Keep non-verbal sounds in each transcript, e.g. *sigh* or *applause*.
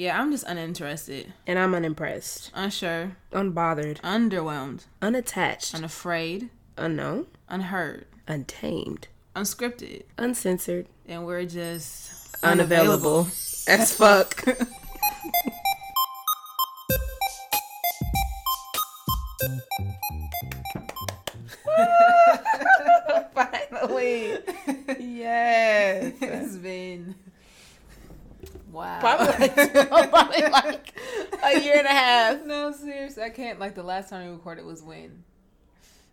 Yeah, I'm just uninterested, And I'm unimpressed, unsure, unbothered, underwhelmed, unattached, unafraid, unknown, unheard, untamed, unscripted, uncensored, and we're just unavailable. as fuck. *laughs* *laughs* Finally. *laughs* Yes. it's been wow. Probably *laughs* like, probably like a year and a half. no, seriously, I can't. Like the last time we recorded was when.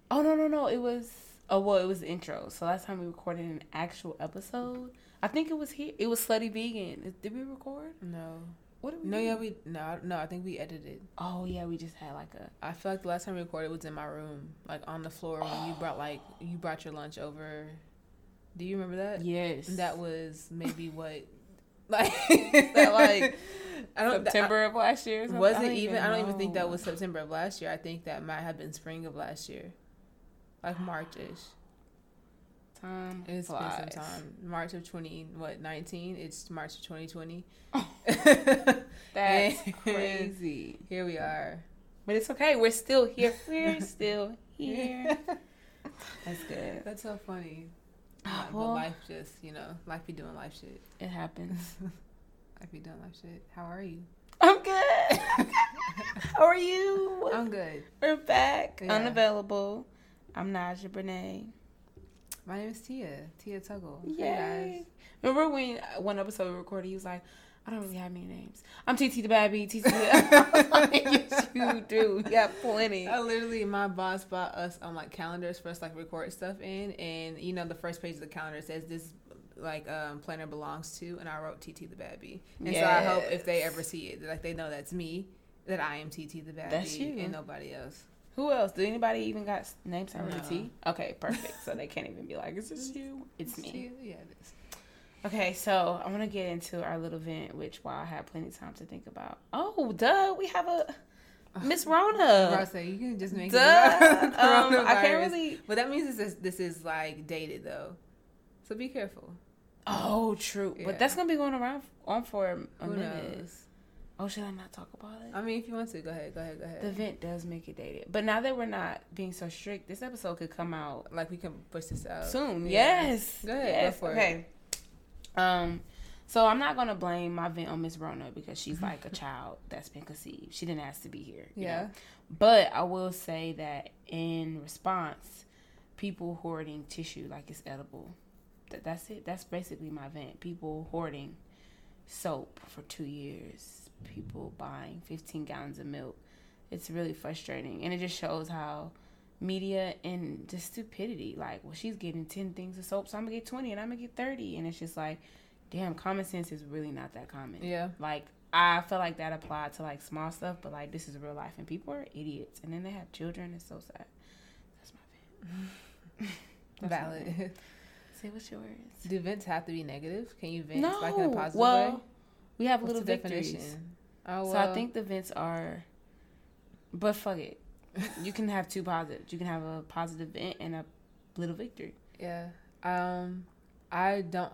Oh no no no! It was oh well, it was the intro. So last time we recorded an actual episode, I think it was here. It was Slutty Vegan. Did we record? No. What did we? No, do? yeah, we no, no. I think we edited. Oh yeah, we just had like a. I feel like the last time we recorded was in my room, like on the floor when you *gasps* brought like you brought your lunch over. Do you remember that? Yes. That was maybe what, *laughs* like that like I don't September of last year. or? Was I it don't even? I don't even think that was September of last year. I think that might have been spring of last year, like March-ish. time. It's flies. been some time. March of twenty what nineteen? It's March of twenty twenty. Oh. *laughs* That's crazy. Here we are. But it's okay. We're still here. We're *laughs* still here. That's good. That's so funny. Ah, But life just you know life be doing life shit. It happens. *laughs* Life be doing life shit. How are you? I'm good. How are you? *laughs* I'm good. We're back. Yeah. Unavailable. I'm Naja Brene. My name is Tia. Tia Tuggle. Hey Yay. Remember when uh, one episode we recorded, he was like, I don't really have many names. I'm TT the Bad Bee, TT the I was like, yes, you do. You got plenty. I literally, my boss bought us on like calendars for us like record stuff in, and you know the first page of the calendar says this like um planner belongs to, and I wrote TT the Bad Bee, and so I hope if they ever see it, like they know that's me, that I am TT the Bad That's you. and nobody else. Who else? Do anybody even got names started with a T? Okay, perfect. so they can't even be like, is this you? It's me. Tia- Yeah, it is. Okay, so I want to get into our little event, which while I had plenty of time to think about. Oh, duh, we have a Miss Rona. Bro, so you can just make Duh. *laughs* Um, I can't really. But that means this is this is like dated though, so be careful. Oh, true. Yeah. But that's gonna be going around on for a Who minute. knows? Oh, should I not talk about it? I mean, if you want to, go ahead, go ahead, go ahead. the event does make it dated, but now that we're not being so strict, this episode could come out like we can push this out soon. Yeah. Yes. Go ahead, go Yes. for it. Um, so I'm not gonna blame my vent on Miss Rona because she's like a child that's been conceived. She didn't ask to be here. you Yeah. know? But I will say that in response, people hoarding tissue like it's edible. That that's it. That's basically my vent. People hoarding soap for two years. People buying 15 gallons of milk. It's really frustrating, and it just shows how media and just stupidity. Like, well, she's getting 10 things of soap, so I'm gonna get 20, and I'm gonna get 30, and it's just like, damn, common sense is really not that common. Yeah. Like, I feel like that applied to like small stuff, but like this is real life, and people are idiots, and then they have children. It's so sad. That's my vent. *laughs* That's my. Valid. *laughs* Say what's yours? Do vents have to be negative? Can you vent no, like in a positive well, way? we have What's little victories. definition? Oh, well, So I think the vents are, but fuck it. You can have two positives. You can have a positive vent and a little victory. yeah. Um, I don't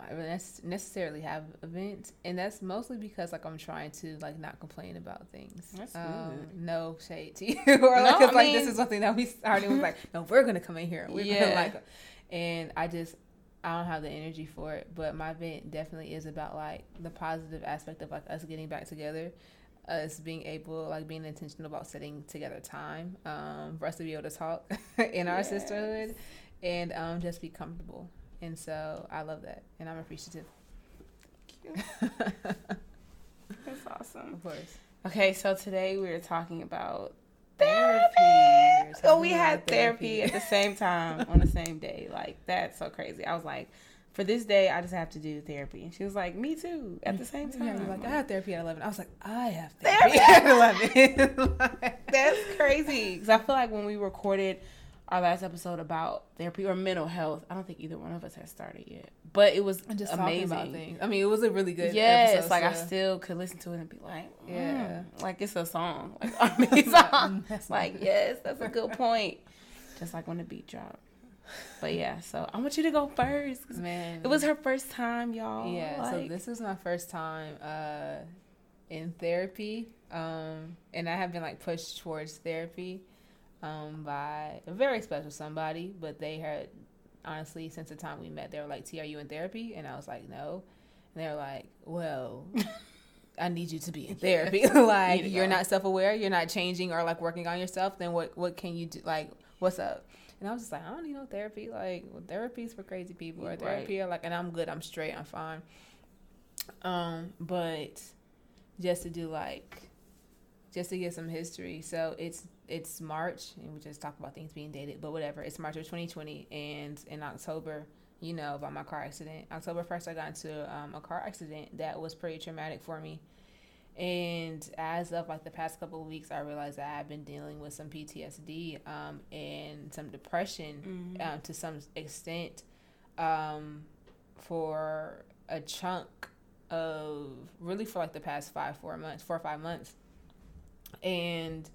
necessarily have events, and that's mostly because like I'm trying to like not complain about things. That's um, good. No shade to you, *laughs* or like, No, 'cause, I like mean- this is something that we started. was like, no, we're gonna come in here. We're Yeah. gonna like, and I just I don't have the energy for it. But my vent definitely is about like the positive aspect of like us getting back together, us being able like being intentional about setting together time um, for us to be able to talk *laughs* in our Yes. sisterhood and um, just be comfortable. And so I love that, and I'm appreciative. *laughs* That's awesome. Of course. Okay, so today we are talking about Therapy. therapy. We're Oh, we had therapy therapy. at the same time on the same day. Like that's so crazy. I was like, for this day, I just have to do therapy, and she was like, me too, at the same time. Yeah, you're like, I have therapy at 11. I was like, I have Therapy. therapy at 11. *laughs* That's crazy. Because I feel like when we recorded our last episode about therapy or mental health, I don't think either one of us has started yet. But it was just amazing. I mean, it was a really good yes, episode. like I still could listen to it and be like, Yeah. yeah, like it's a song, *laughs* *laughs* like song. Like yes, that's a good point. Just like when the beat dropped. But yeah, so I want you to go first. Man. It was her first time, y'all. Yeah, so this is my first time uh in therapy, um, and I have been like pushed towards therapy um, by a very special somebody, but they had honestly since the time we met, they were like, "T, are you in therapy?" And I was like, "No," and they're like, "Well." I need you to be in therapy. *laughs* *laughs* like you're go. not self aware, you're not changing or like working on yourself. Then what what can you do? Like what's up? And I was just like, I don't need no therapy. Like well, therapy's for crazy people, or therapy, right. or like, and I'm good. I'm straight. I'm fine. Um, but just to do like, just to get some history. So it's it's March, and we just talk about things being dated, but whatever. It's March of 2020, and in October, you know about my car accident. October 1st, I got into um, a car accident that was pretty traumatic for me. And as of like the past couple of weeks, I realized that I've been dealing with some PTSD um, and some depression mm-hmm. um, to some extent um, for a chunk of really for like the past five, four months, four or five months. And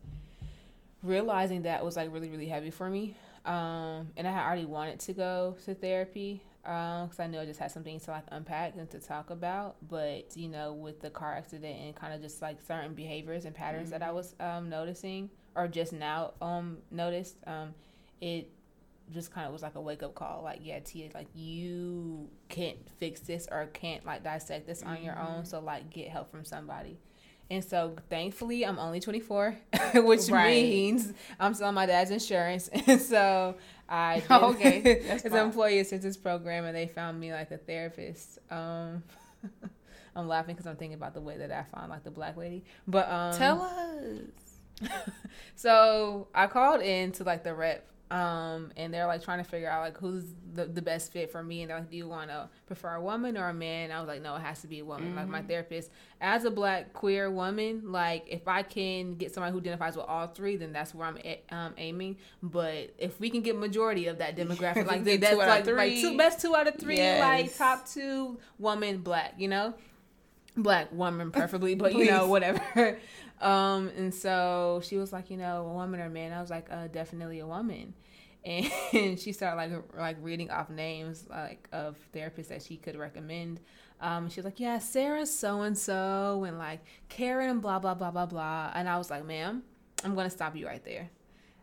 realizing that was like really, really heavy for me. Um, and I had already wanted to go to therapy because um, I know I just had some things to like unpack and to talk about. But you know, with the car accident and kind of just like certain behaviors and patterns mm-hmm. that I mm-hmm. was um, noticing or just now um, noticed, um, it just kind of was like a wake up call. Like, yeah, Tia, like you can't fix this or can't like dissect this mm-hmm. on your own. Mm-hmm. So like, get help from somebody. And so thankfully I'm only 24, *laughs* which right. means I'm still on my dad's insurance. *laughs* And so I *laughs* did, okay. It's an employee assistance program and they found me like a therapist. Um, I'm laughing because I'm thinking about the way that I found like the black lady. But um, tell us. so I called in to like the rep um, and they're like trying to figure out like who's the, the best fit for me and they're like do you want to prefer a woman or a man and i was like no it has to be a woman mm-hmm. like my mm-hmm. therapist as a black queer woman like if i can get somebody who identifies with all three then that's where i'm a- um, aiming but if we can get majority of that demographic *laughs* like that's like, like two best two out of three yes. like top two woman black you know black woman preferably but you know whatever *laughs* um, and so she was like, you know, a woman or man. I was like, uh, definitely a woman. And *laughs* she started like like reading off names like of therapists that she could recommend. Um, she was like, yeah, Sarah so and so, and like Karen, blah blah blah blah blah. And I was like, ma'am, I'm gonna stop you right there.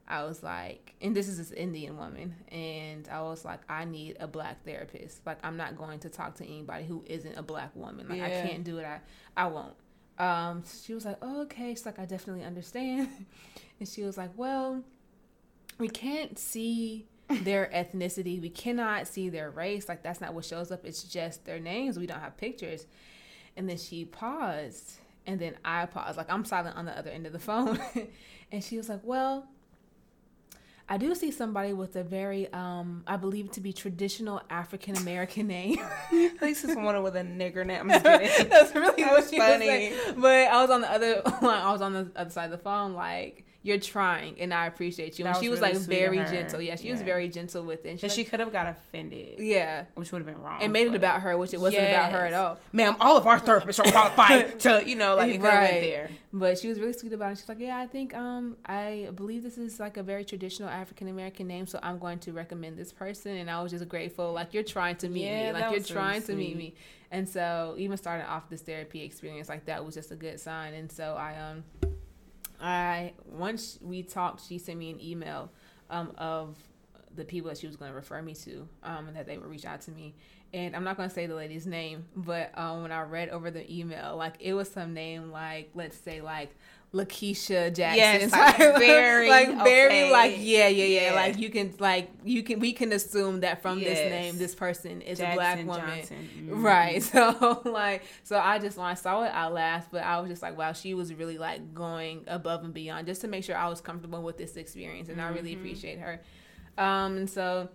I was like, and this is this Indian woman, and I was like, I need a black therapist. Like, I'm not going to talk to anybody who isn't a black woman. Like, yeah. I can't do it. I I won't. Um, she was like, oh, okay. She's like, I definitely understand. *laughs* and she was like, well, we can't see their *laughs* ethnicity. We cannot see their race. Like, that's not what shows up. It's just their names. We don't have pictures. And then she paused. And then I paused. Like, I'm silent on the other end of the *laughs* phone. and she was like, well, I do see somebody with a very, um, I believe to be traditional African American name. *laughs* At least it's someone with a nigger name. *laughs* That's really that what she funny. was saying. But I was on the other, *laughs* I was on the other side of the phone, like you're trying and I appreciate you. And she was really like very gentle. Yeah, she yeah. was very gentle with it. And she, she could have got offended. Yeah. Which would have been wrong. And made it about her, which it wasn't yes. about her at all. Ma'am, all of our therapists are qualified *laughs* to, you know, like right. there. But she was really sweet about it. She's like, Yeah, I think um I believe this is like a very traditional African American name, so I'm going to recommend this person and I was just grateful. Like you're trying to meet yeah, me. Like you're trying really to meet me. And so even starting off this therapy experience like that was just a good sign. And so I um I once we talked, she sent me an email um, of the people that she was going to refer me to, um, and that they would reach out to me. And I'm not going to say the lady's name, but um, when I read over the email, like it was some name like let's say like Lakeisha Jackson. Yes, *laughs* like very, like very, okay. like yeah, yeah, yeah, yeah, Like you can, like you can, we can assume that from yes. this name, this person is Jackson, a black woman, mm-hmm. right? *laughs* So like, so I just when I saw it, I laughed, but I was just like, wow, she was really like going above and beyond just to make sure I was comfortable with this experience, and mm-hmm. I really mm-hmm. appreciate her. Um, and so.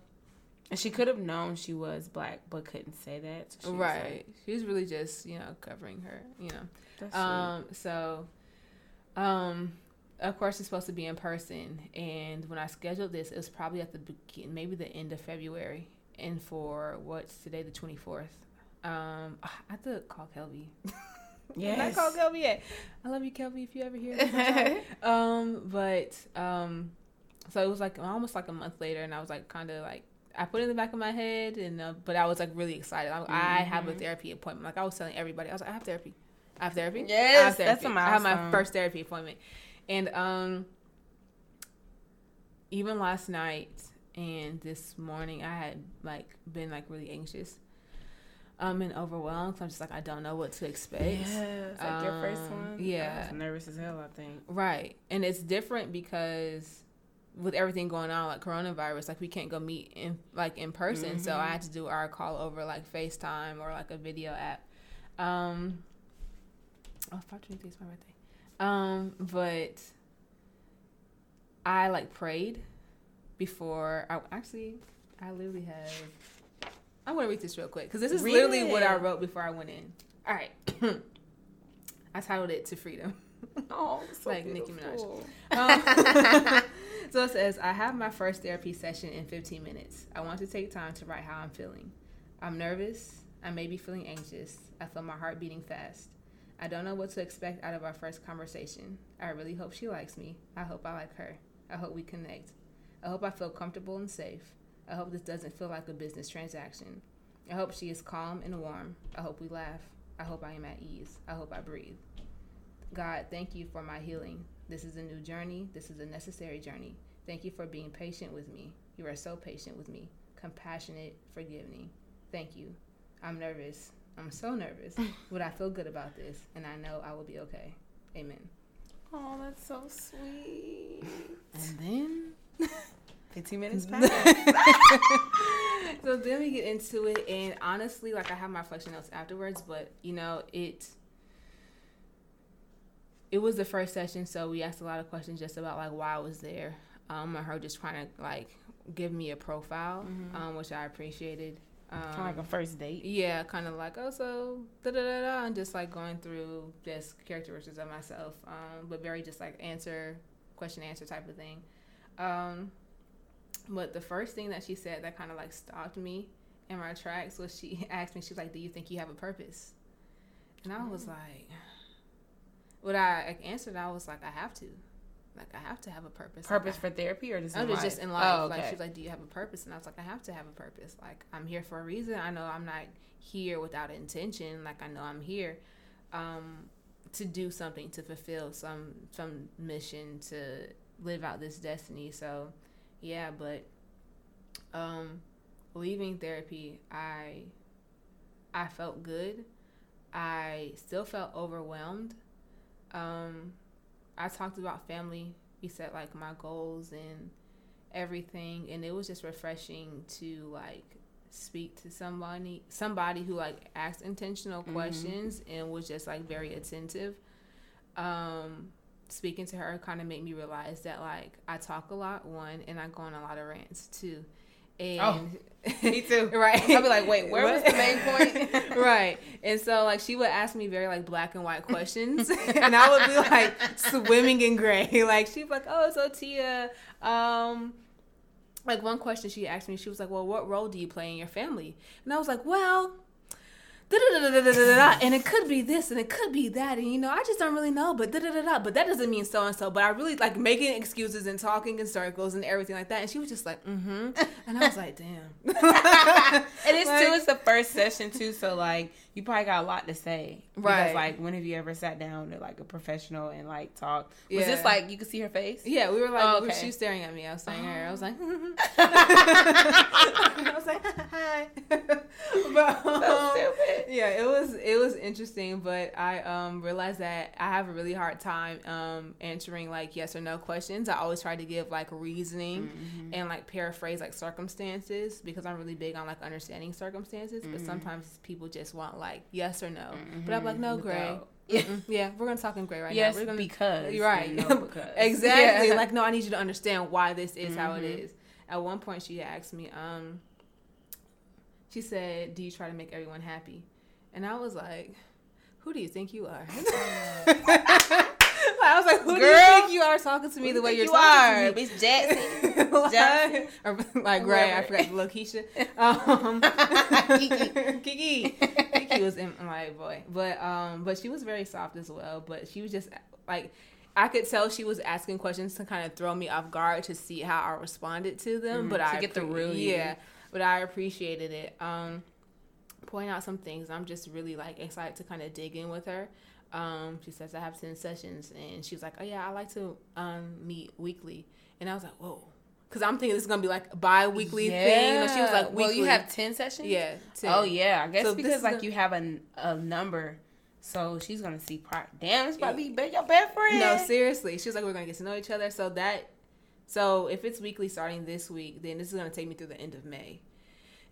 And she could have known she was black, but couldn't say that. So she right. Like, she was really just, you know, covering her, you know. That's um, so um, of course, it's supposed to be in person, and when I scheduled this, it was probably at the beginning, maybe the end of February, and for what's today, the twenty fourth. Um, I have to call Kelby. *laughs* Yeah, I call Kelby yet. I love you, Kelby. If you ever hear this, *laughs* um, but um, so it was like almost like a month later, and I was like kind of like I put it in the back of my head, and uh, but I was like really excited. I, mm-hmm. I have a mm-hmm. therapy appointment. Like I was telling everybody, I was like, I have therapy. I have therapy. Yes, I have therapy. that's a I have my first therapy appointment, and um, even last night and this morning, I had like been like really anxious, um, and overwhelmed. So I'm just like, I don't know what to expect. Yes, like your first Um, one. yeah. I was nervous as hell. I think. Right. And it's different because with everything going on, like coronavirus, like we can't go meet in like in person. So I had to do our call over like FaceTime or like a video app. Um Oh fuck today's my birthday. Um, but I like prayed before I actually I literally have I'm gonna read this real quick because this is Read literally what I wrote before I went in. All right. *coughs* I titled it to freedom. *laughs* Oh, so Like Nicki beautiful. Um, *laughs* *laughs* so it says, I have my first therapy session in 15 minutes. I want to take time to write how I'm feeling. I'm nervous. I may be feeling anxious. I feel my heart beating fast. I don't know what to expect out of our first conversation. I really hope she likes me. I hope I like her. I hope we connect. I hope I feel comfortable and safe. I hope this doesn't feel like a business transaction. I hope she is calm and warm. I hope we laugh. I hope I am at ease. I hope I breathe. God, thank you for my healing. This is a new journey. This is a necessary journey. Thank you for being patient with me. You are so patient with me. Compassionate, forgiving. Thank you. I'm nervous. I'm so nervous, *laughs* but I feel good about this, and I know I will be okay. Amen. Oh, that's so sweet. And then *laughs* 15 minutes *laughs* past. so then we get into it and honestly like i have my reflection notes afterwards but you know it it was the first session so we asked a lot of questions just about like why i was there um and her just trying to like give me a profile um which i appreciated um Kind of like a first date. yeah, kind of like oh so da da da da, and just like going through just characteristics of myself, um, but very just like answer question answer type of thing. Um, but the first thing that she said that kind of like stopped me in my tracks was she *laughs* asked me, she's like, "Do you think you have a purpose?" And I was like, what I answered, I was like, I have to, like I have to have a purpose. Like, Purpose I- for therapy or just in life? just in life. Oh, Like okay. she's like, "Do you have a purpose?" And I was like, "I have to have a purpose. Like I'm here for a reason. I know I'm not here without intention. Like I know I'm here um, to do something, to fulfill some some mission, to live out this destiny." So, yeah, but um, leaving therapy, I I felt good. I still felt overwhelmed. Um, I talked about family. We set like my goals and everything, and it was just refreshing to like speak to somebody somebody who like asked intentional questions and was just like very attentive. Um, speaking to her kind of made me realize that like I talk a lot, one, and I go on a lot of rants too. And *laughs* me too. *laughs* right. I'll be like, wait, where was the main point? *laughs* right. And so like she would ask me very like black and white questions and I would be like swimming in gray. Like she'd be like, Oh, so Tia, um like one question she asked me, she was like, Well, what role do you play in your family? And I was like, Well and it could be this and it could be that and you know I just don't really know but da-da-da-da, but that doesn't mean so and so but I really like making excuses and talking in circles and everything like that and she was just like mm-hmm and I was like damn and it's Like- too. It's the first session too, so like you probably got a lot to say. Right. Because like, when have you ever sat down to like a professional and like talked? Was Yeah. this like you could see her face? Yeah, we were like, Oh, we were- she was staring at me. I was staring at her. I was like, *laughs* *laughs* I was like, *laughs* hi. but, So um, stupid. yeah, it was it was interesting, but I um realized that I have a really hard time um answering like yes or no questions. I always try to give like reasoning Mm-hmm. and like paraphrase like circumstances because I'm really big on like understanding circumstances. Mm-hmm. But sometimes people just want like yes or no. But I'm like, no, Gray. Yeah. Yeah, we're gonna talk in gray right Yes, now. We're gonna because. you're right. no *laughs* because. exactly. Yeah. Like, no, I need you to understand why this is how it Mhm. is. At one point, she asked me, um, she said, "Do you try to make everyone happy?" And I was like, "Who do you think you are?" *laughs* *laughs* I was like, "Who do you think you are talking to me the way you're you talking are, to me?" Miss Jackson. *laughs* like, Jackson. or like Gray, I forgot Lakeisha. Um, *laughs* *laughs* Kiki. Kiki, Kiki was in my boy, but um, but she was very soft as well. But she was just like, I could tell she was asking questions to kind of throw me off guard to see how I responded to them. Mhm, but to I get the real yeah, but I appreciated it. Um, point out some things. I'm just really like excited to kind of dig in with her. Um, she says I have ten sessions, and she was like, "Oh yeah, I like to um meet weekly." And I was like, "Whoa," because I'm thinking this is gonna be like a bi-weekly thing. You know, she was like, "Well, you have ten sessions." yeah." 10. Oh yeah, I guess So because like you have a, a number, so she's gonna see. Pro- Damn, it's be be your best friend. No, seriously. She was like, we're gonna get to know each other. So that, so if it's weekly starting this week, then this is gonna take me through the end of May,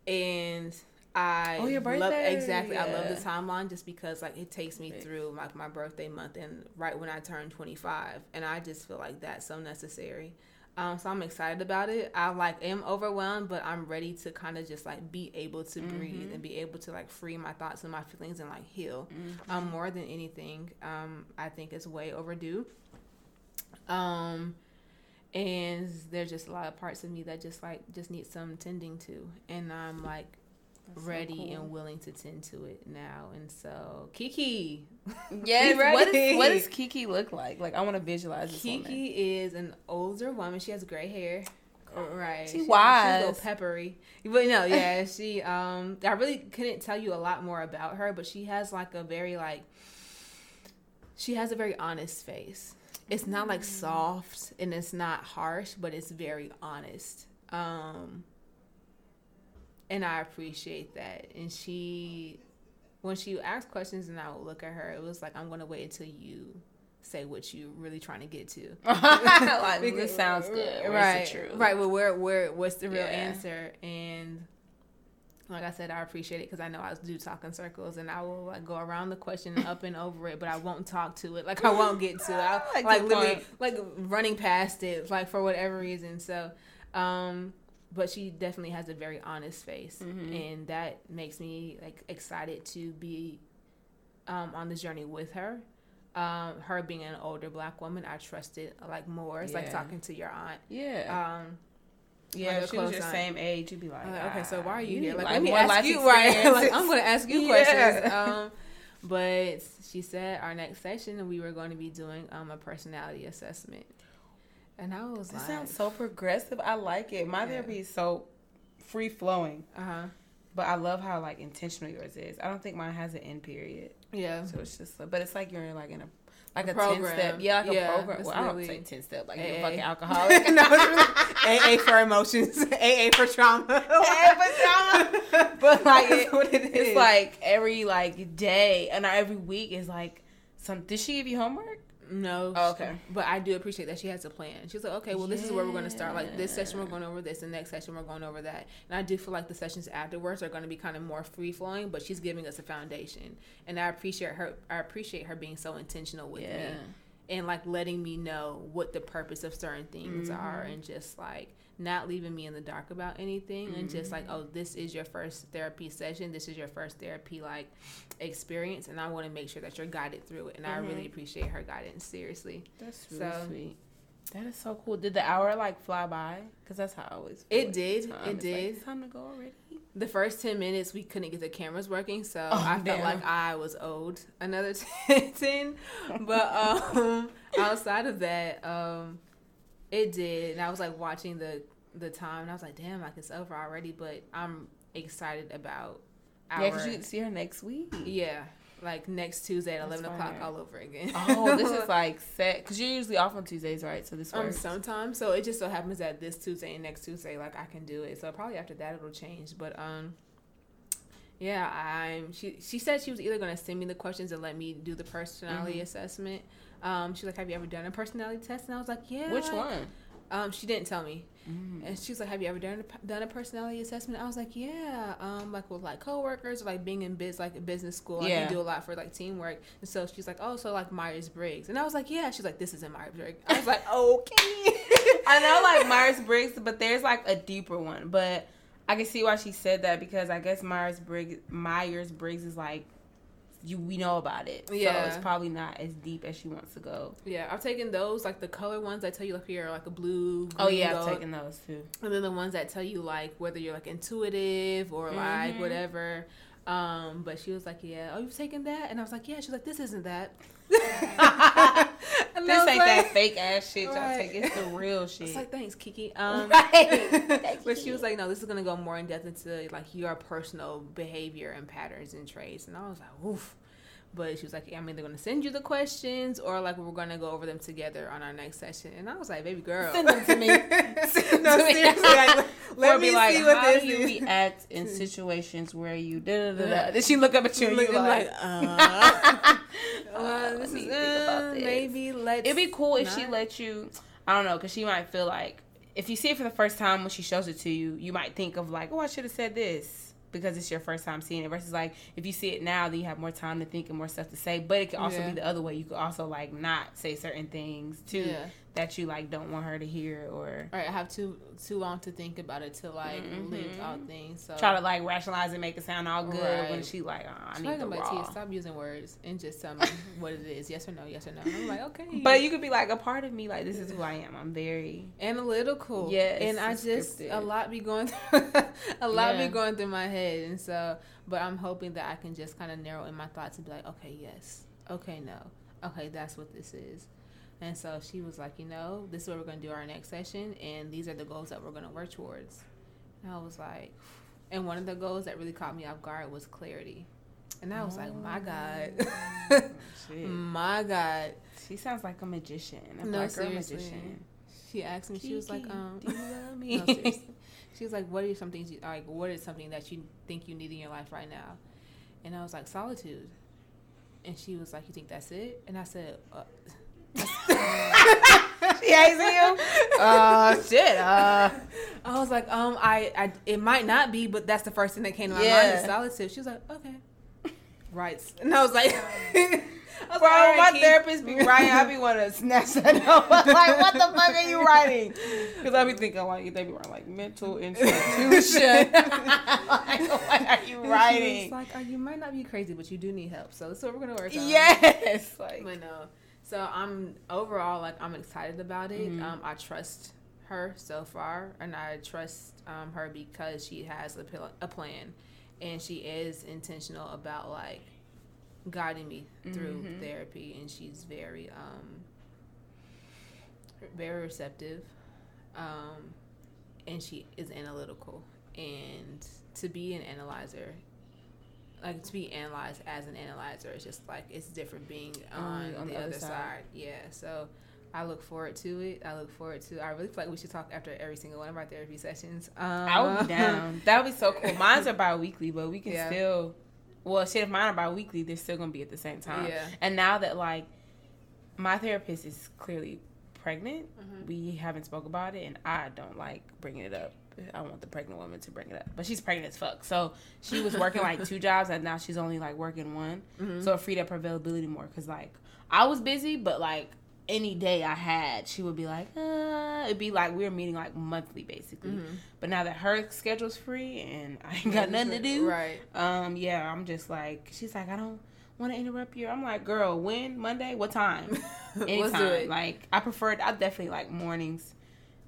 and I Oh, your love birthday. exactly. I love the timeline just because like it takes me through like my birthday month and right when I turn twenty five, and I just feel like that's so necessary. Um, so I'm excited about it. I like am overwhelmed, but I'm ready to kind of just like be able to breathe and be able to like free my thoughts and my feelings and like heal. Um, more than anything, um, I think it's way overdue. Um, and there's just a lot of parts of me that just like just need some tending to, and I'm like That's so ready cool. and willing to tend to it now. And so Kiki, *laughs* Yes. What, is, ready? what does Kiki look like? Like I want to visualize this woman. Kiki is an older woman. She has gray hair. Right. She wise. She's a little peppery. But no, *laughs* yeah, she um I really couldn't tell you a lot more about her, but she has like a very like she has a very honest face. It's not like soft and it's not harsh, but it's very honest. Um and I appreciate that. And she when she asked questions and I would look at her, it was like I'm gonna wait until you say what you're really trying to get to. *laughs* *laughs* like Because- this sounds good. Where's right, right. Well, where, where, what's the real Yeah. answer? And like I said, I appreciate it because I know I do talk in circles, and I will like go around the question up and over it, but I won't talk to it. Like I won't get to it. *laughs* I, Like like literally, like running past it, like for whatever reason. So, um, but she definitely has a very honest face, Mhm. and that makes me like excited to be um, on this journey with her. Um, her being an older black woman, I trust it like more. It's like talking to your aunt. Yeah. Um, yeah. If she was your aunt. same age, you'd be like, okay, so why are "Ah, you, here? Like, let me more ask you, *laughs* right? like, I'm going to ask you Yeah. questions. Um, but she said our next session we were going to be doing um a personality assessment, and I was That like, sounds so progressive. I like it. My Yeah. therapy is so free flowing, uh huh, but I love how like intentional yours is. I don't think mine has an end period, yeah, so it's just. But it's like you're like in a like A a, ten step, yeah, like Yeah, a program. Well, I don't say ten step like you're a fucking *laughs* alcoholic. no, really *laughs* AA for emotions, *laughs* AA for trauma, AA for trauma. but like it, what it is. it's like every like day and every week is like some. Did she give you homework? No. Oh, okay. But I do appreciate that she has a plan. She's like, okay, well, this is where we're going to start. Like this session, we're going over this. The next session, we're going over that. And I do feel like the sessions afterwards are going to be kind of more free flowing. But she's giving us a foundation, and I appreciate her. I appreciate her being so intentional with me and like letting me know what the purpose of certain things are, Mhm. and just like not leaving me in the dark about anything, and just like, oh, this is your first therapy session. This is your first therapy like experience, and I want to make sure that you're guided through it. And I really Mhm. appreciate her guidance. Seriously. That's really So- sweet. That is so cool. Did the hour like fly by? Because that's how I always. It did. time. It It's did. Like, time to go already. The first 10 minutes, we couldn't get the cameras working, so Oh, I felt like I was owed another *laughs* 10. but um, *laughs* outside of that, um, it did. And I was like watching the, the time, and I was like, damn, like it's over already, but I'm excited about our. Yeah, because you get to see her next week. yeah, like next Tuesday at That's 11 o'clock all over again. Oh, this is *laughs* like set because you're usually off on Tuesdays, right? So this Um, works. sometimes. So it just so happens that this Tuesday and next Tuesday, like I can do it. So probably after that it'll change. But um, yeah, I'm. She she said she was either gonna send me the questions and let me do the personality Mhm. assessment. Um, she's like, "Have you ever done a personality test?" And I was like, "Yeah." Which one? Um, she didn't tell me. Mm. And she was like, "Have you ever done a, done a personality assessment?" I was like, "Yeah." Um, like with like coworkers, or, like being in biz, like business school, like Yeah. you do a lot for like teamwork. And so she's like, "Oh, so like Myers Briggs," and I was like, "Yeah." She's like, "This isn't Myers Briggs." I was like, *laughs* "Okay." I know like Myers Briggs, but there's like a deeper one. But I can see why she said that because I guess Myers Briggs Myers Briggs is like you we know about it. So it's probably not as deep as she wants to go. Yeah, I've taken those like the color ones I tell you like here are like a blue. Oh green, yeah, I've gold. taken those too. and then the ones that tell you like whether you're like intuitive or like Mhm. whatever. Um, but she was like, "Yeah, oh, you've taken that," and I was like, "Yeah." She's like, "This isn't that." *laughs* This ain't like- that fake ass shit y'all Right. take. It's the *laughs* real shit. It's like, thanks, Kiki. Um, *laughs* Right. But she was like, no, this is gonna go more in depth into like your personal behavior and patterns and traits. And I was like, oof. But she was like, I'm either gonna send you the questions or like we're gonna go over them together on our next session. And I was like, baby girl, Send them to me. *laughs* Send no, them to me. seriously, like, *laughs* let Or me be like, see what how this do you is. react in *laughs* situations where you da da da da? Then she look up at you and you like, like, uh, uh, let this me is, think about uh, this. maybe let's. It'd be cool if she let you. I don't know, because she might feel like if you see it for the first time when she shows it to you, you might think of like, oh, I should have said this because it's your first time seeing it. Versus like if you see it now, then you have more time to think and more stuff to say. But it could also Yeah. be the other way. You could also like not say certain things too Yeah. That you like don't want her to hear or All right, I have too too long to think about it to like live Mhm. out things. So try to like rationalize and make it sound all good when she like, oh, I need to the raw. tea, stop using words and just tell me *laughs* what it is. Yes or no. Yes or no. I'm like, okay. But you could be like a part of me. Like this is who I am. I'm very analytical. Yes, and I just scripted. a lot be going through, *laughs* a lot Yeah. be going through my head, and so. But I'm hoping that I can just kind of narrow in my thoughts and be like, okay, yes, okay, no, okay, that's what this is. And so she was like, you know, this is what we're gonna do our next session, and these are the goals that we're gonna work towards. And I was like, and one of the goals that really caught me off guard was clarity. And I was like, my God, *laughs* Oh, my God. She sounds like a magician. A No, black girl magician. She asked me, she was like, um, do you love *laughs* me? No. She was like, "What are some things you like? What is something that you think you need in your life right now?" And I was like, "Solitude." And she was like, "You think that's it?" And I said, uh, *laughs* she hates you. Uh, shit. Uh, "I was like, um, I, I, it might not be, but that's the first thing that came to my mind Yeah. is solitude." She was like, "Okay." Right. And I was like, *laughs* I was bro, like, "All right, my Keith." therapist be writing. I be want to snatch that up. *laughs* like, what the fuck are you writing? Because I be thinking like they be writing like mental institution. like, what are you And She writing? was like, oh, "You might not be crazy, but you do need help, so that's what we're gonna work on." Yes. Like, But no. So I'm overall like I'm excited about it. Mhm. Um, I trust her so far, and I trust um, her because she has a, pil- a plan, and she is intentional about like guiding me through Mhm. therapy, and she's very um, very receptive, um, and she is analytical, and to be an analyzer like to be analyzed as an analyzer it's just like it's different being on, on the, other, side. yeah so i look forward to it i look forward to i really feel like we should talk after every single one of our therapy sessions um, I would be *laughs* down. That would be so cool. Mine's are bi-weekly, but we can Yeah. still. Well, shit, if mine are bi-weekly, they're still gonna be at the same time. yeah And now that like my therapist is clearly pregnant, Mhm. we haven't spoke about it, and I don't like bringing it up. I want the pregnant woman to bring it up, but she's pregnant as fuck. So she was working like two *laughs* jobs, and now she's only like working one. Mhm. So it freed up her availability more. Cause like I was busy, but like any day I had, she would be like, uh, it'd be like we were meeting like monthly basically. Mhm. But now that her schedule's free and I ain't got nothing to do, right um, yeah, I'm just like, she's like, I don't want to interrupt you. I'm like, girl, when Monday? What time? Anytime. *laughs* let's do it Like, I prefer. I definitely like mornings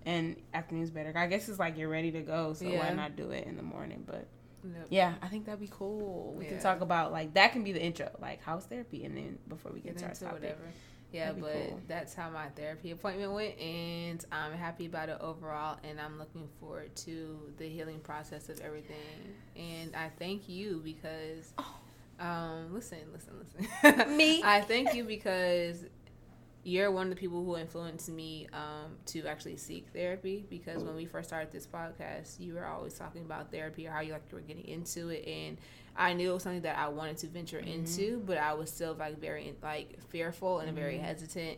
and afternoons better. I guess it's like you're ready to go, so why not do it in the morning? But Nope. yeah, I think that'd be cool. We can talk about like that can be the intro, like house therapy, and then before we get, get to our topic. whatever. Yeah, but cool. that's how my therapy appointment went, and I'm happy about it overall. And I'm looking forward to the healing process of everything. And I thank you because, um, listen, listen, listen. Me? *laughs* I thank you because you're one of the people who influenced me um, to actually seek therapy. Because when we first started this podcast, you were always talking about therapy or how you like you were getting into it, and I knew it was something that I wanted to venture mm-hmm. into, but I was still like very like fearful and very mm-hmm. hesitant.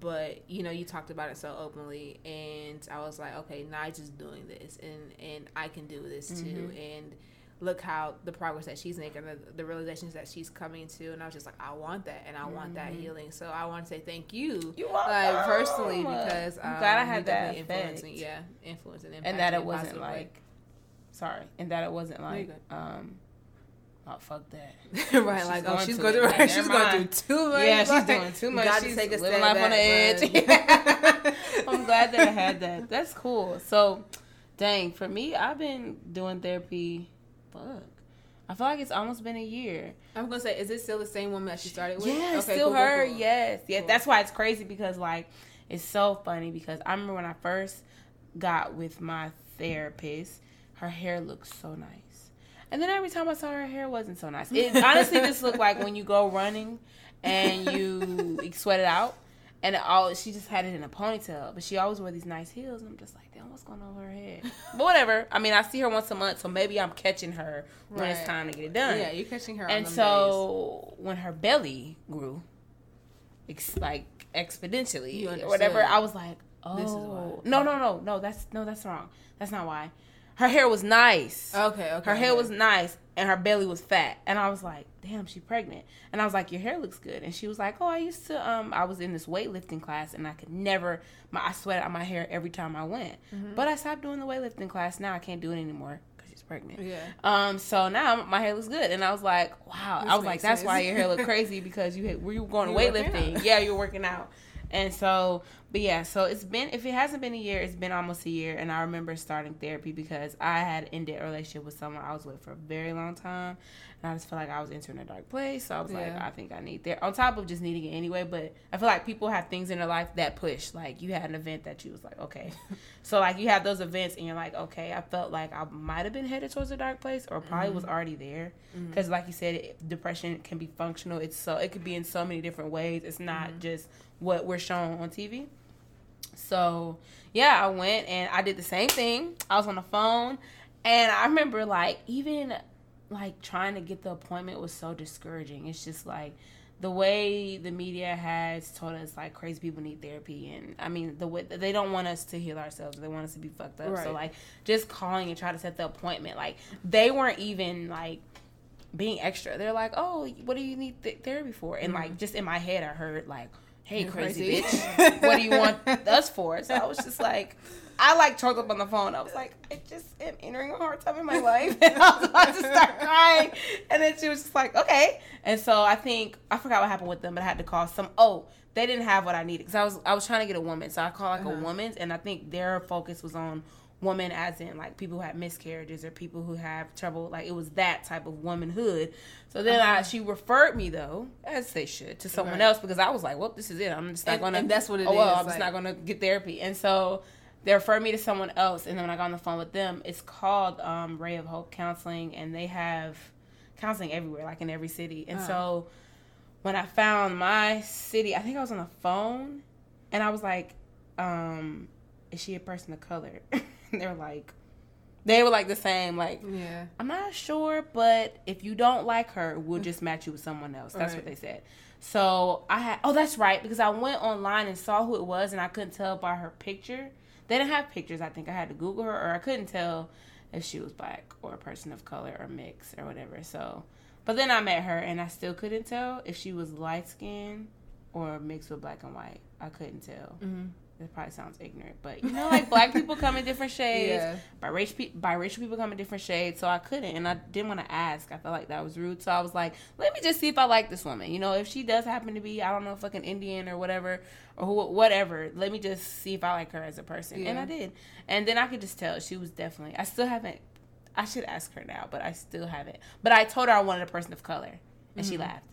But you know, you talked about it so openly, and I was like, okay, Naja's doing this, and and I can do this too, mm-hmm. and look how the progress that she's making, the, the realizations that she's coming to, and I was just like, I want that, and I want that healing. So I want to say thank you, You like personally, because um, I'm glad I had that me. Yeah, influence and impact and that it wasn't positive way. like, sorry, and that it wasn't like, um, oh fuck that. *laughs* right, She's like oh, she's going through, *laughs* right, she's never going mind. through too much. Yeah, she's like, doing too much. Got she's to take a living step life on the back, edge. but- *laughs* I'm glad that I had that. That's cool. So, dang, for me, I've been doing therapy. Fuck, I feel like it's almost been a year. I'm gonna say, is it still the same woman that she started with? Yeah, Okay, still cool, cool, her. cool. Yes, yeah. Cool. That's why it's crazy because like it's so funny because I remember when I first got with my therapist, her hair looked so nice. And then every time I saw her hair wasn't so nice. It *laughs* honestly just looked like when you go running and you sweat it out. And all she just had it in a ponytail, but she always wore these nice heels, and I'm just like, damn, what's going on with her head? but whatever. I mean, I see her once a month, so maybe I'm catching her when it's time to get it done. Yeah, you're catching her. and so when her belly grew, ex- like exponentially You or whatever. I was like, oh, This is why. Oh. no, no, no, no, that's no, that's wrong. That's not why. Her hair was nice. Okay, okay. her hair was nice, and her belly was fat. And I was like, damn, she's pregnant. And I was like, your hair looks good. And she was like, oh, I used to. Um, I was in this weightlifting class, and I could never. My I sweat out my hair every time I went. Mm-hmm. But I stopped doing the weightlifting class. Now I can't do it anymore because she's pregnant. Yeah. Um, so now my hair looks good, and I was like, wow. This I was like, that's why your hair looked *laughs* crazy because you had, were you going You weightlifting? Yeah, you're working out. And so, but yeah, so it's been if it hasn't been a year, it's been almost a year, and I remember starting therapy because I had ended a relationship with someone I was with for a very long time, and I just felt like I was entering a dark place. So I was like, I think I need therapy. On top of just needing it anyway, but I feel like people have things in their life that push. Like you had an event that you was like, okay, *laughs* so like you have those events, and you're like, okay, I felt like I might have been headed towards a dark place, or probably was mm-hmm. already there. Mm-hmm. Because like you said, it, depression can be functional. It's so it could be in so many different ways. It's not mm-hmm. just what we're shown on TV. So yeah, I went and I did the same thing. I was on the phone, and I remember like even like trying to get the appointment was so discouraging. It's just like the way the media has told us like crazy people need therapy and I mean the way they don't want us to heal ourselves. They want us to be fucked up. So like just calling and try to set the appointment like they weren't even like being extra. They're like, "Oh, what do you need th- therapy for?" And like mm-hmm. just in my head I heard like, "Hey, crazy, crazy. bitch, *laughs* what do you want us for?" So I was just like I like choked up on the phone. I was like, I just am entering a hard time in my life. *laughs* And I was about to start crying. And then she was just like, okay. And so I think I forgot what happened with them, but I had to call some oh, they didn't have what I needed. Because I was I was trying to get a woman. So I called like a Uh-huh. woman's and I think their focus was on women as in like people who had miscarriages or people who have trouble like it was that type of womanhood so then I, Uh-huh. she referred me though as they should to someone Right. else because i was like well this is it i'm just not And- gonna and that's what it oh, well i'm just not gonna get therapy and so they referred me to someone else and then when i got on the phone with them it's called um, ray of hope counseling and they have counseling everywhere like in every city and Uh. so when i found my city i think i was on the phone and i was like um, is she a person of color *laughs* and *laughs* they were like they were like the same like Yeah. I'm not sure, but if you don't like her, we'll just match you with someone else. That's what they said. So I had, oh, that's right, because I went online and saw who it was, and I couldn't tell by her picture. They didn't have pictures. I think I had to Google her, or I couldn't tell if she was black or a person of color or mixed or whatever. So, but then I met her, and I still couldn't tell if she was light skinned or mixed with black and white. I couldn't tell. Mm-hmm. It probably sounds ignorant, but you know, like black people come in different *laughs* shades Yeah. biracial, pe- biracial people come in different shades, so I couldn't, and I didn't want to ask. I felt like that was rude, so I was like, let me just see if I like this woman. You know, if she does happen to be, I don't know, fucking Indian or whatever, or who, whatever, let me just see if I like her as a person, and I did, and then I could just tell she was definitely. I still haven't. I should ask her now, but I still haven't. But I told her I wanted a person of color, and she Mhm. laughed.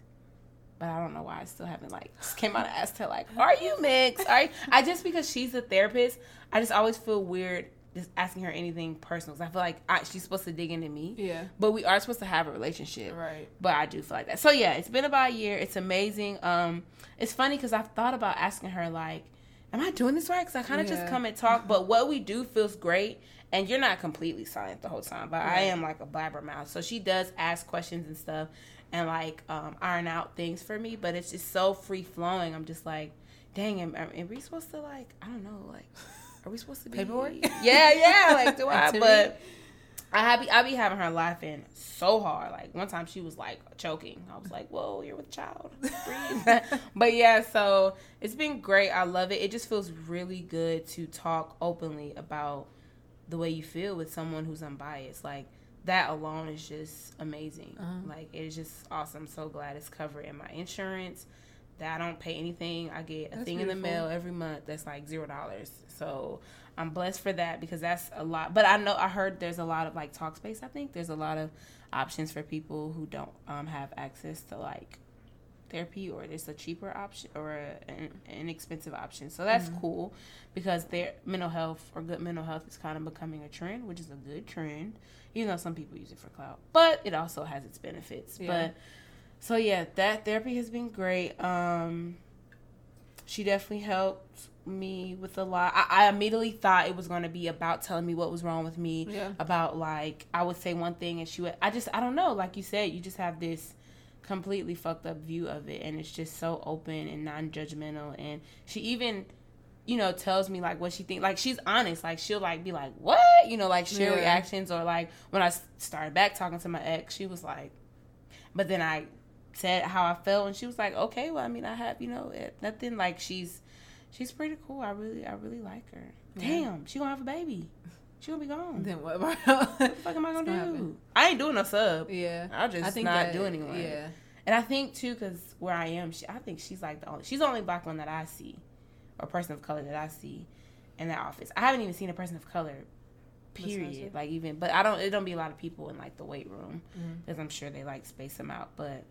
But I don't know why I still haven't like just came out and asked her like, "Are you mixed?" Are you? I just because she's a therapist, I just always feel weird just asking her anything personal. 'cause I feel like I, she's supposed to dig into me, Yeah. but we are supposed to have a relationship. Right. But I do feel like that. So yeah, it's been about a year. It's amazing. Um, it's funny because I've thought about asking her like, "Am I doing this right?" Because I kind of just come and talk, but what we do feels great. And you're not completely silent the whole time, but I am like a blabbermouth. So she does ask questions and stuff, and like um, iron out things for me. But it's just so free flowing. I'm just like, dang, am, am we supposed to like? I don't know, like, are we supposed to be Paperwork? *laughs* Yeah, yeah. Like, do *laughs* I? But I be I be having her laughing so hard. Like one time she was like choking. I was like, "Whoa, you're with a child. Breathe." *laughs* but yeah, so it's been great. I love it. It just feels really good to talk openly about the way you feel with someone who's unbiased. Like that alone is just amazing. Uh-huh. Like it is just awesome. So glad it's covered in my insurance. That I don't pay anything. I get a That's thing in the mail every month that's like zero dollars. So I'm blessed for that because that's a lot. But I know I heard there's a lot of like Talkspace. I think there's a lot of options for people who don't um, have access to like therapy or there's a cheaper option or a, an inexpensive option. So that's mm-hmm. cool because their mental health or good mental health is kind of becoming a trend, which is a good trend. Even though some people use it for clout, but it also has its benefits. Yeah. But so yeah, that therapy has been great. Um, she definitely helped me with a lot. I, I immediately thought it was going to be about telling me what was wrong with me. Yeah. About like I would say one thing and she would. I just I don't know. Like you said, you just have this completely fucked up view of it, and it's just so open and non-judgmental. And she even you know, tells me like what she think. Like she's honest. Like she'll like be like, "What?" You know, like share yeah. reactions or like when I started back talking to my ex, she was like, but then I said how I felt, and she was like, "Okay, well, I mean, I have you know eh, nothing." Like she's she's pretty cool. I really I really like her. Yeah. Damn, she gonna have a baby. She gonna be gone. Then what? *laughs* what the fuck am I gonna do? Happen? I ain't doing a sub. Yeah, I'll just I think not that, do anyone. Yeah, and I think too, cause where I am, she, I think she's like the only she's the only black one that I see, or person of color that I see in that office. I haven't even seen a person of color period. Like even, but I don't. It don't be a lot of people in like the weight room because mm-hmm. I'm sure they like space them out. But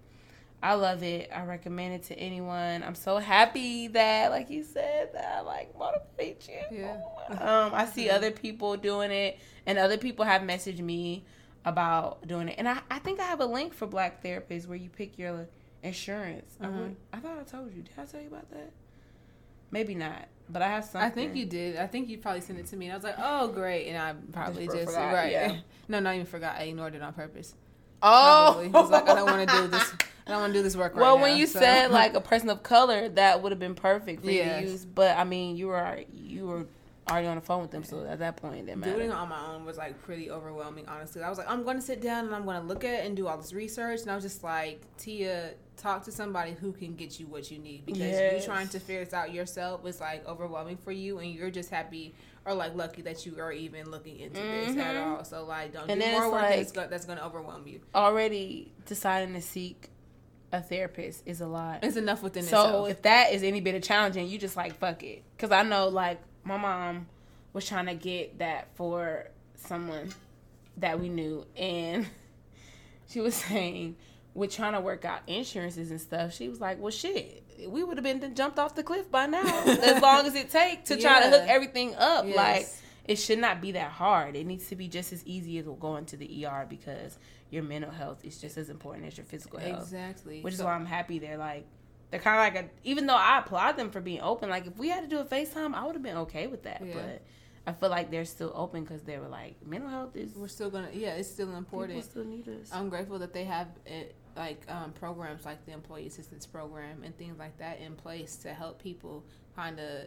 I love it. I recommend it to anyone. I'm so happy that, like you said, that I like motivate you. Yeah. Um, I see other people doing it, and other people have messaged me about doing it. And I, I think I have a link for Black therapists where you pick your insurance. Mm-hmm. I, would, I thought I told you. Did I tell you about that? Maybe not, but I have something. I think you did. I think you probably sent it to me, and I was like, "Oh, great!" And I probably just, just right. Yeah. *laughs* no, not even forgot. I ignored it on purpose. Oh, probably. was like, "I don't want to do this." *laughs* I don't want to do this work right well, now, when you so. said *laughs* like a person of color, that would have been perfect for yes. you to use. But I mean, you were you were already on the phone with them, so at that point, it doing it on my own was like pretty overwhelming. Honestly, I was like, I'm going to sit down and I'm going to look at it and do all this research, and I was just like, Tia, talk to somebody who can get you what you need because yes. you trying to figure this out yourself was like overwhelming for you, and you're just happy or like lucky that you are even looking into mm-hmm. this at mm-hmm. all. So like, don't and do more work like, that's going to overwhelm you. Already deciding to seek a therapist is a lot. It's enough within so itself. So if that is any bit of challenging, you just like fuck it. Because I know like my mom was trying to get that for someone that we knew, and *laughs* she was saying with trying to work out insurances and stuff. She was like, "Well, shit." We would have been jumped off the cliff by now, as *laughs* long as it takes to yeah. try to hook everything up. Yes. Like, it should not be that hard. It needs to be just as easy as going to the ER because your mental health is just as important as your physical health. Exactly. Which so, is why I'm happy they're like they're kind of like a even though I applaud them for being open. Like if we had to do a FaceTime, I would have been okay with that. Yeah. But I feel like they're still open because they were like mental health is. We're still gonna yeah, it's still important. People still need us. I'm grateful that they have it like um, programs like the employee assistance program and things like that in place to help people kind of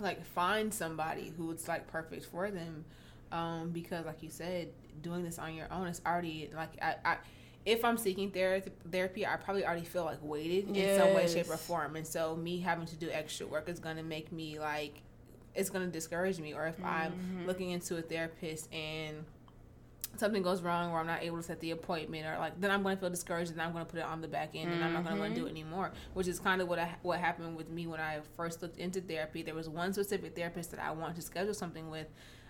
like find somebody who it's like perfect for them um, because like you said doing this on your own is already like I, I if I'm seeking therapy, therapy, I probably already feel like weighted yes. in some way, shape, or form, and so me having to do extra work is gonna make me like it's gonna discourage me. Or if mm-hmm. I'm looking into a therapist and something goes wrong or I'm not able to set the appointment or like then I'm going to feel discouraged and I'm going to put it on the back end and I'm not going to want to do it mm-hmm. anymore which is kind of what I, what happened with me when I first looked into therapy there was one specific therapist that I wanted to schedule something with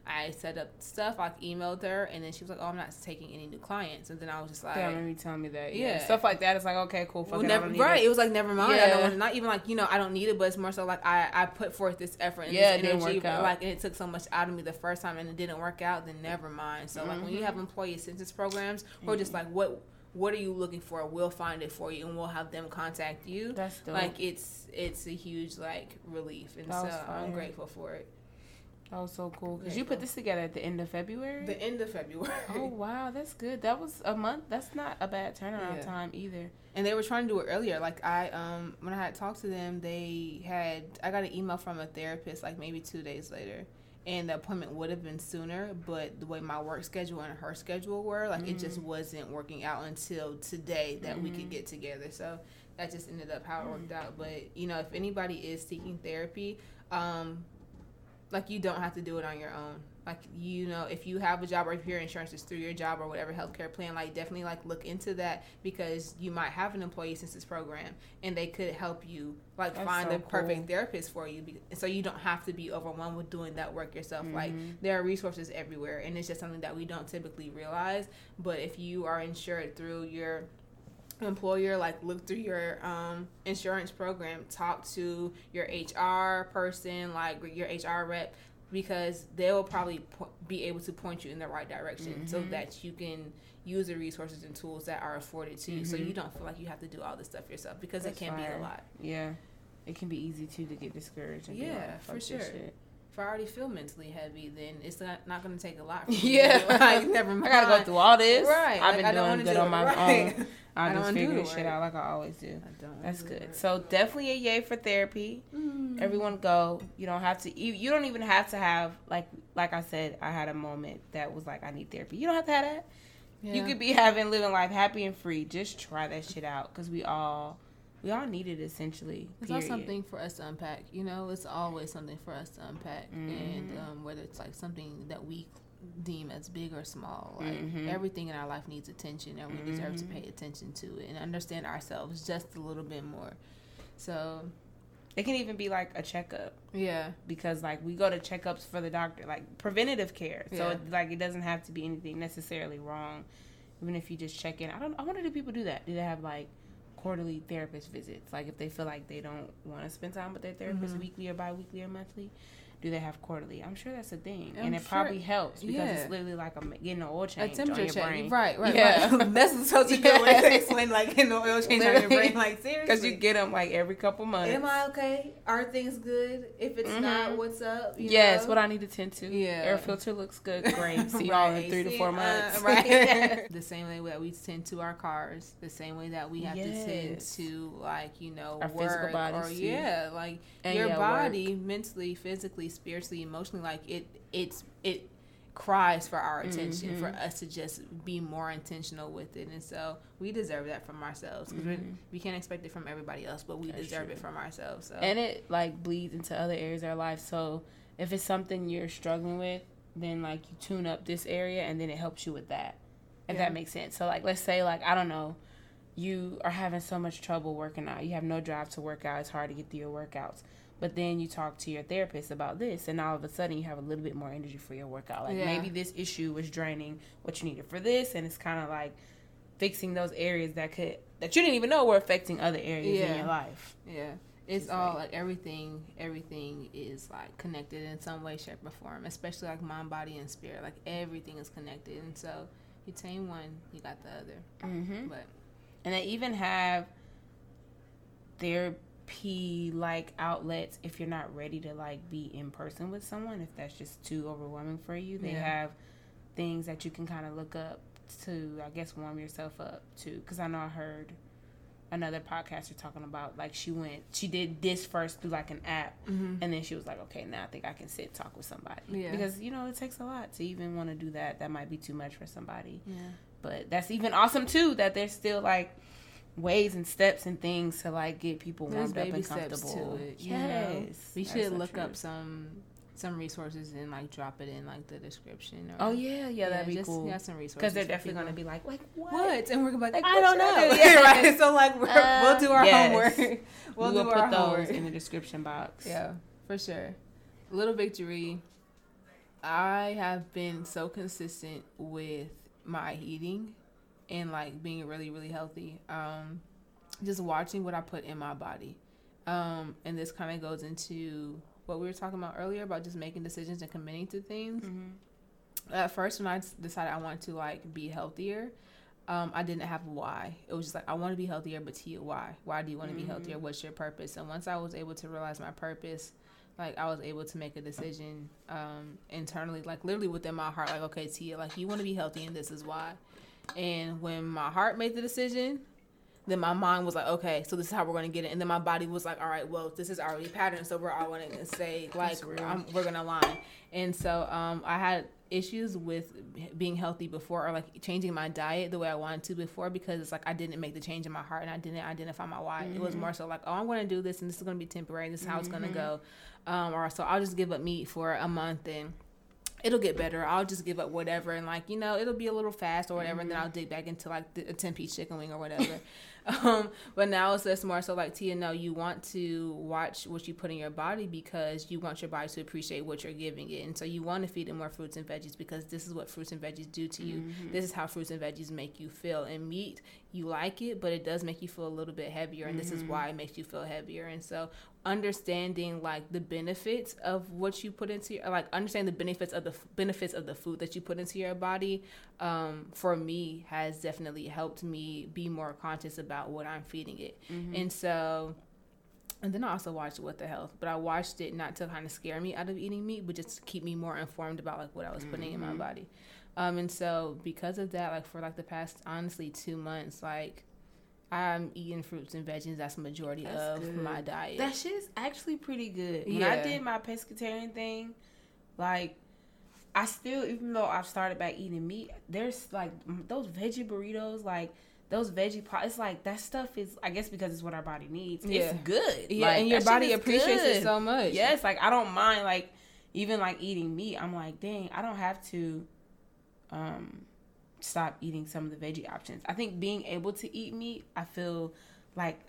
I set up stuff, I emailed her, and then she was like, "Oh, I'm not taking any new clients." And then I was just like, "Yeah, remember you telling me that." Yeah. yeah. stuff like that. It's like, okay, cool. Fuck well, it, never, right? It. it. was like, never mind. Yeah. I don't not even like you know, I don't need it, but it's more so like I I put forth this effort and yeah, this energy, like and it took so much out of me the first time, and it didn't work out. Then never mind. So mm-hmm. like when you have mm-hmm. employee assistance programs, mm-hmm. or just like what what are you looking for? We'll find it for you, and we'll have them contact you. That's dope. like it's it's a huge like relief, and so I'm grateful for it. That was so cool because you put this together at the end of February. The end of February. Oh *laughs* wow, that's good. That was a month. That's not a bad turnaround yeah. time either. And they were trying to do it earlier. Like I, um, when I had talked to them, they had I got an email from a therapist like maybe two days later, and the appointment would have been sooner, but the way my work schedule and her schedule were, like mm-hmm. it just mm. wasn't working out until today that mm-hmm. we could mm-hmm. get together. So that just ended up how it worked mm-hmm. out. But you know, if anybody is seeking therapy, um, like you don't have to do it on your own. Like you know, if you have a job or if your insurance is through your job or whatever healthcare plan, like definitely like look into that because you might have an employee assistance program and they could help you like That's find so the perfect therapist for you. So you don't have to be overwhelmed with doing that work yourself. Mm-hmm. Like there are resources everywhere, and it's just something that we don't typically realize. But if you are insured through your employer like look through your um, insurance program talk to your hr person like your hr rep because they'll probably po- be able to point you in the right direction mm-hmm. so that you can use the resources and tools that are afforded to you mm-hmm. so you don't feel like you have to do all this stuff yourself because That's it can fire. be a lot yeah it can be easy too to get discouraged and yeah for sure if I already feel mentally heavy, then it's not, not going to take a lot. *laughs* yeah, like never mind. *laughs* I got to go through all this. Right, I've like, been doing good on my right. *laughs* own. I, I just figure shit out like I always do. I don't. That's do good. So definitely a yay for therapy. Mm. Everyone go. You don't have to. You, you don't even have to have like like I said. I had a moment that was like I need therapy. You don't have to have that. Yeah. You could be having living life happy and free. Just try that shit out because we all we all need it essentially. It's not something for us to unpack. You know, it's always something for us to unpack, mm-hmm. and um, whether it's like something that we deem as big or small, like mm-hmm. everything in our life needs attention, and we mm-hmm. deserve to pay attention to it and understand ourselves just a little bit more. So. It can even be like a checkup. Yeah. Because like we go to checkups for the doctor, like preventative care. So yeah. it, like it doesn't have to be anything necessarily wrong. Even if you just check in. I don't I wonder do people do that? Do they have like quarterly therapist visits. Like if they feel like they don't want to spend time with their therapist mm-hmm. weekly or bi-weekly or monthly, do they have quarterly? I'm sure that's a thing, I'm and it sure, probably helps because yeah. it's literally like a, getting an oil change on your change. brain. Right, right, yeah. Right. *laughs* that's such *laughs* a good way to explain like getting an oil change on your brain. Like *laughs* seriously, because you get them like every couple months. Am I okay? Are things good? If it's mm-hmm. not, what's up? yes, know? what I need to tend to. Yeah, air filter looks good. Great. See right. y'all in three See, to four uh, months. Uh, right. the same way that we tend to our cars, the same way that we have yes. to tend to like you know our work physical bodies or yeah, like and your yeah, body, work. mentally, physically, spiritually, emotionally like it it's it cries for our attention mm-hmm. for us to just be more intentional with it and so we deserve that from ourselves because mm-hmm. we can't expect it from everybody else but we That's deserve true. it from ourselves so. and it like bleeds into other areas of our life so if it's something you're struggling with then like you tune up this area and then it helps you with that if yeah. that makes sense so like let's say like i don't know you are having so much trouble working out you have no drive to work out it's hard to get through your workouts but then you talk to your therapist about this and all of a sudden you have a little bit more energy for your workout like yeah. maybe this issue was draining what you needed for this and it's kind of like fixing those areas that could that you didn't even know were affecting other areas yeah. in your life yeah it's all like everything everything is like connected in some way shape or form especially like mind body and spirit like everything is connected and so you tame one you got the other mm-hmm. but and they even have their P like outlets if you're not ready to like be in person with someone if that's just too overwhelming for you they yeah. have things that you can kind of look up to i guess warm yourself up to because i know i heard another podcaster talking about like she went she did this first through like an app mm-hmm. and then she was like okay now i think i can sit talk with somebody yeah. because you know it takes a lot to even want to do that that might be too much for somebody yeah but that's even awesome too that there's still like ways and steps and things to like get people warmed up and comfortable. Yes, know? we should look up some some resources and like drop it in like the description. Or, oh yeah, yeah, that'd be just, cool. Yeah, some resources because they're definitely going to be like, like what? what? And we're gonna be like, like I don't know. *laughs* yeah, right. *laughs* So like, we will uh, do our yes. homework. *laughs* We'll, we will put those homework. in the description box. Yeah, for sure. Little victory. I have been so consistent with my eating and like being really really healthy um just watching what i put in my body um and this kind of goes into what we were talking about earlier about just making decisions and committing to things mm-hmm. at first when i decided i wanted to like be healthier um, I didn't have why. It was just like I want to be healthier, but to you, why? Why do you want to mm-hmm. be healthier? What's your purpose? And once I was able to realize my purpose, like I was able to make a decision um, internally, like literally within my heart, like okay, Tia, like you want to be healthy, and this is why. And when my heart made the decision, then my mind was like, okay, so this is how we're going to get it. And then my body was like, all right, well, this is already patterned, so we're all going to say like we're going to align. And so um, I had issues with being healthy before or like changing my diet the way I wanted to before because it's like I didn't make the change in my heart and I didn't identify my why. Mm-hmm. It was mm-hmm. more so like, oh, I'm going to do this and this is going to be temporary. This is how mm-hmm. it's going to go. Um, or so I'll just give up meat for a month and it'll get better. I'll just give up whatever and like you know it'll be a little fast or whatever, mm-hmm. and then mm-hmm. I'll dig back into like the, a ten piece chicken wing or whatever. *laughs* *laughs* Um, but now it's just more so like Tia, no, you want to watch what you put in your body because you want your body to appreciate what you're giving it. And so you want to feed it more fruits and veggies because this is what fruits and veggies do to you. Mm-hmm. This is how fruits and veggies make you feel. And meat, you like it, but it does make you feel a little bit heavier. And mm-hmm. this is mm-hmm. why it makes you feel heavier. And so understanding like the benefits of what you put into your like understand the benefits of the benefits of the food that you put into your body um, for me has definitely helped me be more conscious about what i'm feeding it mm-hmm. and so and then I also watched What the Health, but I watched it not to kind of scare me out of eating meat, but just to keep me more informed about like what I was putting mm-hmm. in my mm-hmm. body. Um, and so because of that, like for like the past honestly two months, like I'm eating fruits and veggies. That's the majority that's of good. my diet. That shit is actually pretty good. When yeah. I did my pescatarian thing, like I still, even though I've started back eating meat, there's like those veggie burritos, like those veggie pots. It's like that stuff is, I guess, because it's what our body needs. Yeah. It's good. Yeah, like, and your body appreciates good. it so much. Yes, like I don't mind like even like eating meat. I'm like, dang, I don't have to. Um, stop eating some of the veggie options. I think being able to eat meat, I feel like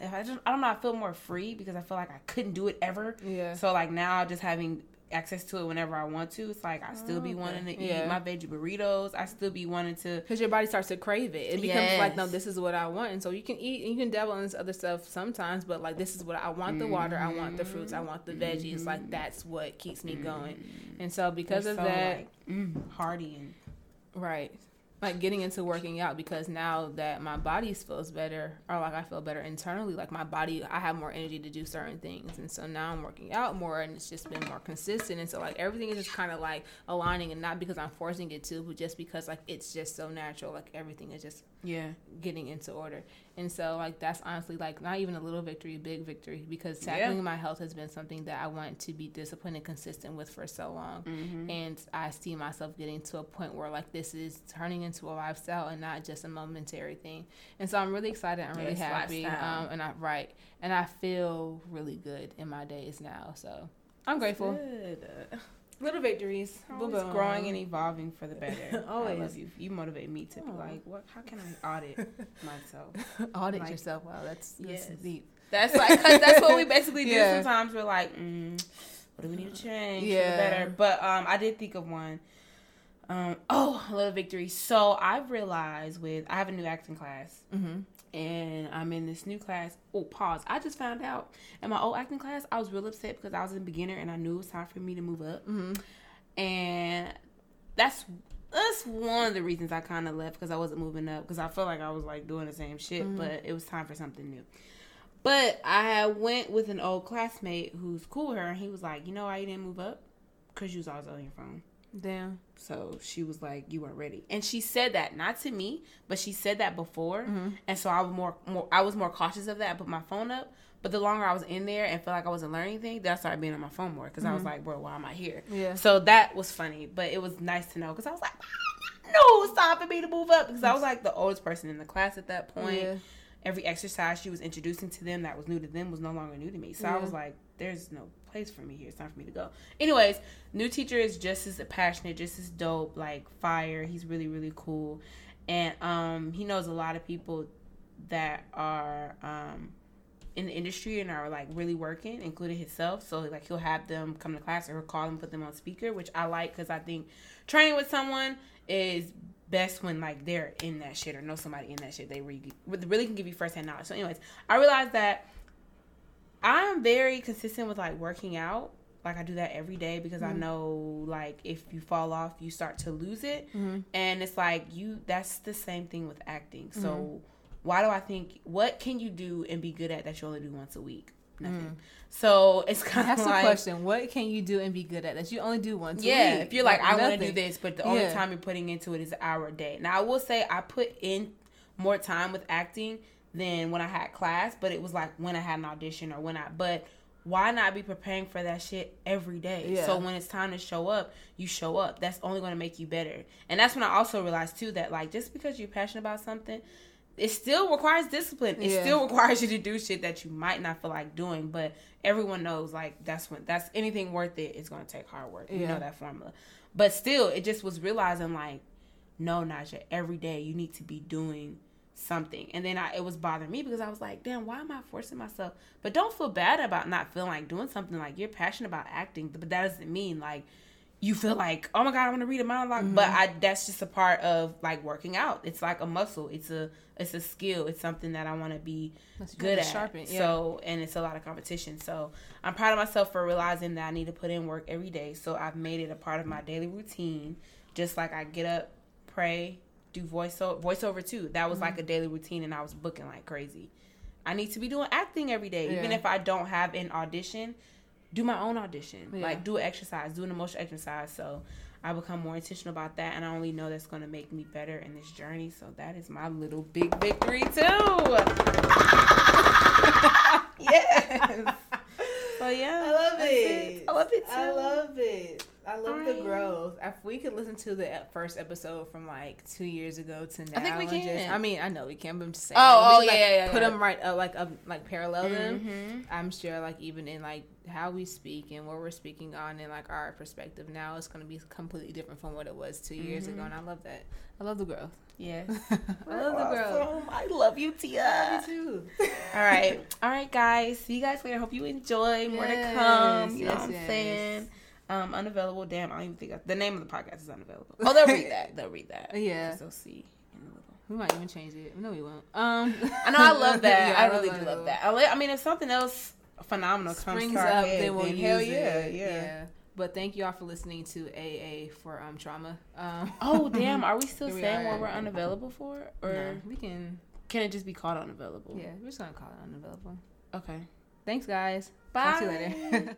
if I just I don't know, I feel more free because I feel like I couldn't do it ever. Yeah. So like now just having access to it whenever I want to. It's like I still be oh, okay. wanting to yeah. eat my veggie burritos. I still be wanting to because your body starts to crave it. It becomes yes. like no, this is what I want, and so you can eat and you can dabble in this other stuff sometimes, but like this is what I want: the water, I want the fruits, I want the veggies. Mm-hmm. Like that's what keeps me going. Mm-hmm. And so because of so that, like, mm, hearty and right like getting into working out because now that my body feels better or like I feel better internally, like my body, I have more energy to do certain things. And so now I'm working out more and it's just been more consistent. And so like everything is just kind of like aligning and not because I'm forcing it to, but just because like it's just so natural. Like everything is just yeah getting into order. And so, like, that's honestly like not even a little victory, a big victory, because tackling yeah. my health has been something that I want to be disciplined and consistent with for so long. Mm-hmm. And I see myself getting to a point where, like, this is turning into a lifestyle and not just a momentary thing. And so, I'm really excited. I'm really happy. Um, and I, right. And I feel really good in my days now. So, I'm grateful. Good. *laughs* Little victories. Always growing and evolving for the better. Always. *laughs* I love you. You motivate me to be like, what? How can I audit *laughs* myself? audit like, yourself. Wow, that's, that's yes. deep. That's like that's what we basically do. *laughs* Yeah. Sometimes we're like, mm, what do we need to change yeah. for the better? But um, I did think of one. Um, oh, a little victory. So I've realized with I have a new acting class, mm-hmm and I'm in this new class. Oh, pause. I just found out in my old acting class, I was real upset because I was a beginner and I knew it was time for me to move up. Mm-hmm. And that's that's one of the reasons I kind of left because I wasn't moving up because I felt like I was like doing the same shit, mm-hmm. but it was time for something new. But I went with an old classmate who's cool with her, and he was like, "You know why you didn't move up? Because you was always on your phone." Damn. So she was like, "You weren't ready," and she said that not to me, but she said that before, mm-hmm. and so I was more, more, I was more cautious of that. I put my phone up, but the longer I was in there and felt like I wasn't learning anything, then I started being on my phone more because mm-hmm. I was mm-hmm. like, "Bro, why am I here?" Yeah. So that was funny, but it was nice to know because I was like, "No, it's time for me to move up," because I was like the oldest person in the class at that point. Yeah. Every exercise she was introducing to them that was new to them was no longer new to me. So yeah. I was like, "There's no place for me here. It's time for me to go. Anyways, new teacher is just as passionate, just as dope, like fire. He's really, really cool. And um he knows a lot of people that are um in the industry and are like really working, including himself. So like he'll have them come to class or he'll call them, put them on speaker, which I like because I think training with someone is best when like they're in that shit or know somebody in that shit. They really, really can give you firsthand knowledge. So, anyways, I realized that I'm very consistent with like working out. Like I do that every day because mm-hmm. I know like if you fall off, you start to lose it, mm-hmm. and it's like you. That's the same thing with acting. So mm-hmm. why do I think what can you do and be good at that you only do once a week? Nothing. Mm. So it's kind of that's like, the question. What can you do and be good at that you only do once? Yeah, week? if you're like, like I want to do this, but the only yeah. time you're putting into it is an hour a day. Now I will say I put in more time with acting than when I had class, but it was like when I had an audition or when I but why not be preparing for that shit every day? Yeah. So when it's time to show up, you show up. That's only going to make you better. And that's when I also realized too that like just because you're passionate about something, it still requires discipline. It yeah. still requires you to do shit that you might not feel like doing, but everyone knows like that's when that's anything worth it is going to take hard work. Yeah. You know that formula. But still, it just was realizing like no, Naja, every day you need to be doing something. And then I, it was bothering me because I was like, damn, why am I forcing myself? But don't feel bad about not feeling like doing something. Like you're passionate about acting, but that doesn't mean like you feel like, oh my god, I want to read a monolog mm-hmm. But I that's just a part of like working out. It's like a muscle. It's a it's a skill. It's something that I want to be that's good at. Sharpen, yeah. So and it's a lot of competition. So I'm proud of myself for realizing that I need to put in work every day. So I've made it a part of my daily routine. Just like I get up, pray, do voiceover voiceover too. That was mm-hmm. like a daily routine and I was booking like crazy. I need to be doing acting every day. Yeah. Even if I don't have an audition, do my own audition. Yeah. Like do an exercise, do an emotional exercise. So I become more intentional about that, and I only know that's going to make me better in this journey. So that is my little big victory too. *laughs* yes. *laughs* So yeah, I love it. it. I love it too. I love it. I love right. the growth. If we could listen to the first episode from like two years ago to now, I think we can. Just, I mean, I know we can, but I'm just saying. Oh, oh yeah, like, yeah, yeah, Put yeah. them right, uh, like, uh, like parallel mm-hmm. them. I'm sure, like, even in like how we speak and what we're speaking on, and like our perspective now, it's going to be completely different from what it was 2 mm-hmm. years ago, mm-hmm. and I love that. I love the growth. Yes, *laughs* I love the growth. I love you, Tia. I too. all right, *laughs* all right, guys. See you guys later. Hope you enjoy. More yes, to come. You yes, know what I'm yes. saying. Um, unavailable. Damn, I don't even think I, the name of the podcast is unavailable. Oh, they'll read that. They'll read that. *laughs* Yeah, they'll see. We might even change it. No, we won't. Um, I know I love *laughs* that. yeah, I, I really do love that. I mean, if something else phenomenal springs up, head, then we'll then use hell yeah, it. Yeah, yeah. But thank you all for listening to AA for um trauma. Um, oh *laughs* damn, are we still saying we what we're unavailable for, or no, we can? Can it just be called unavailable? Yeah, we're just gonna call it unavailable. Okay. Thanks, guys. Bye. Talk to you later.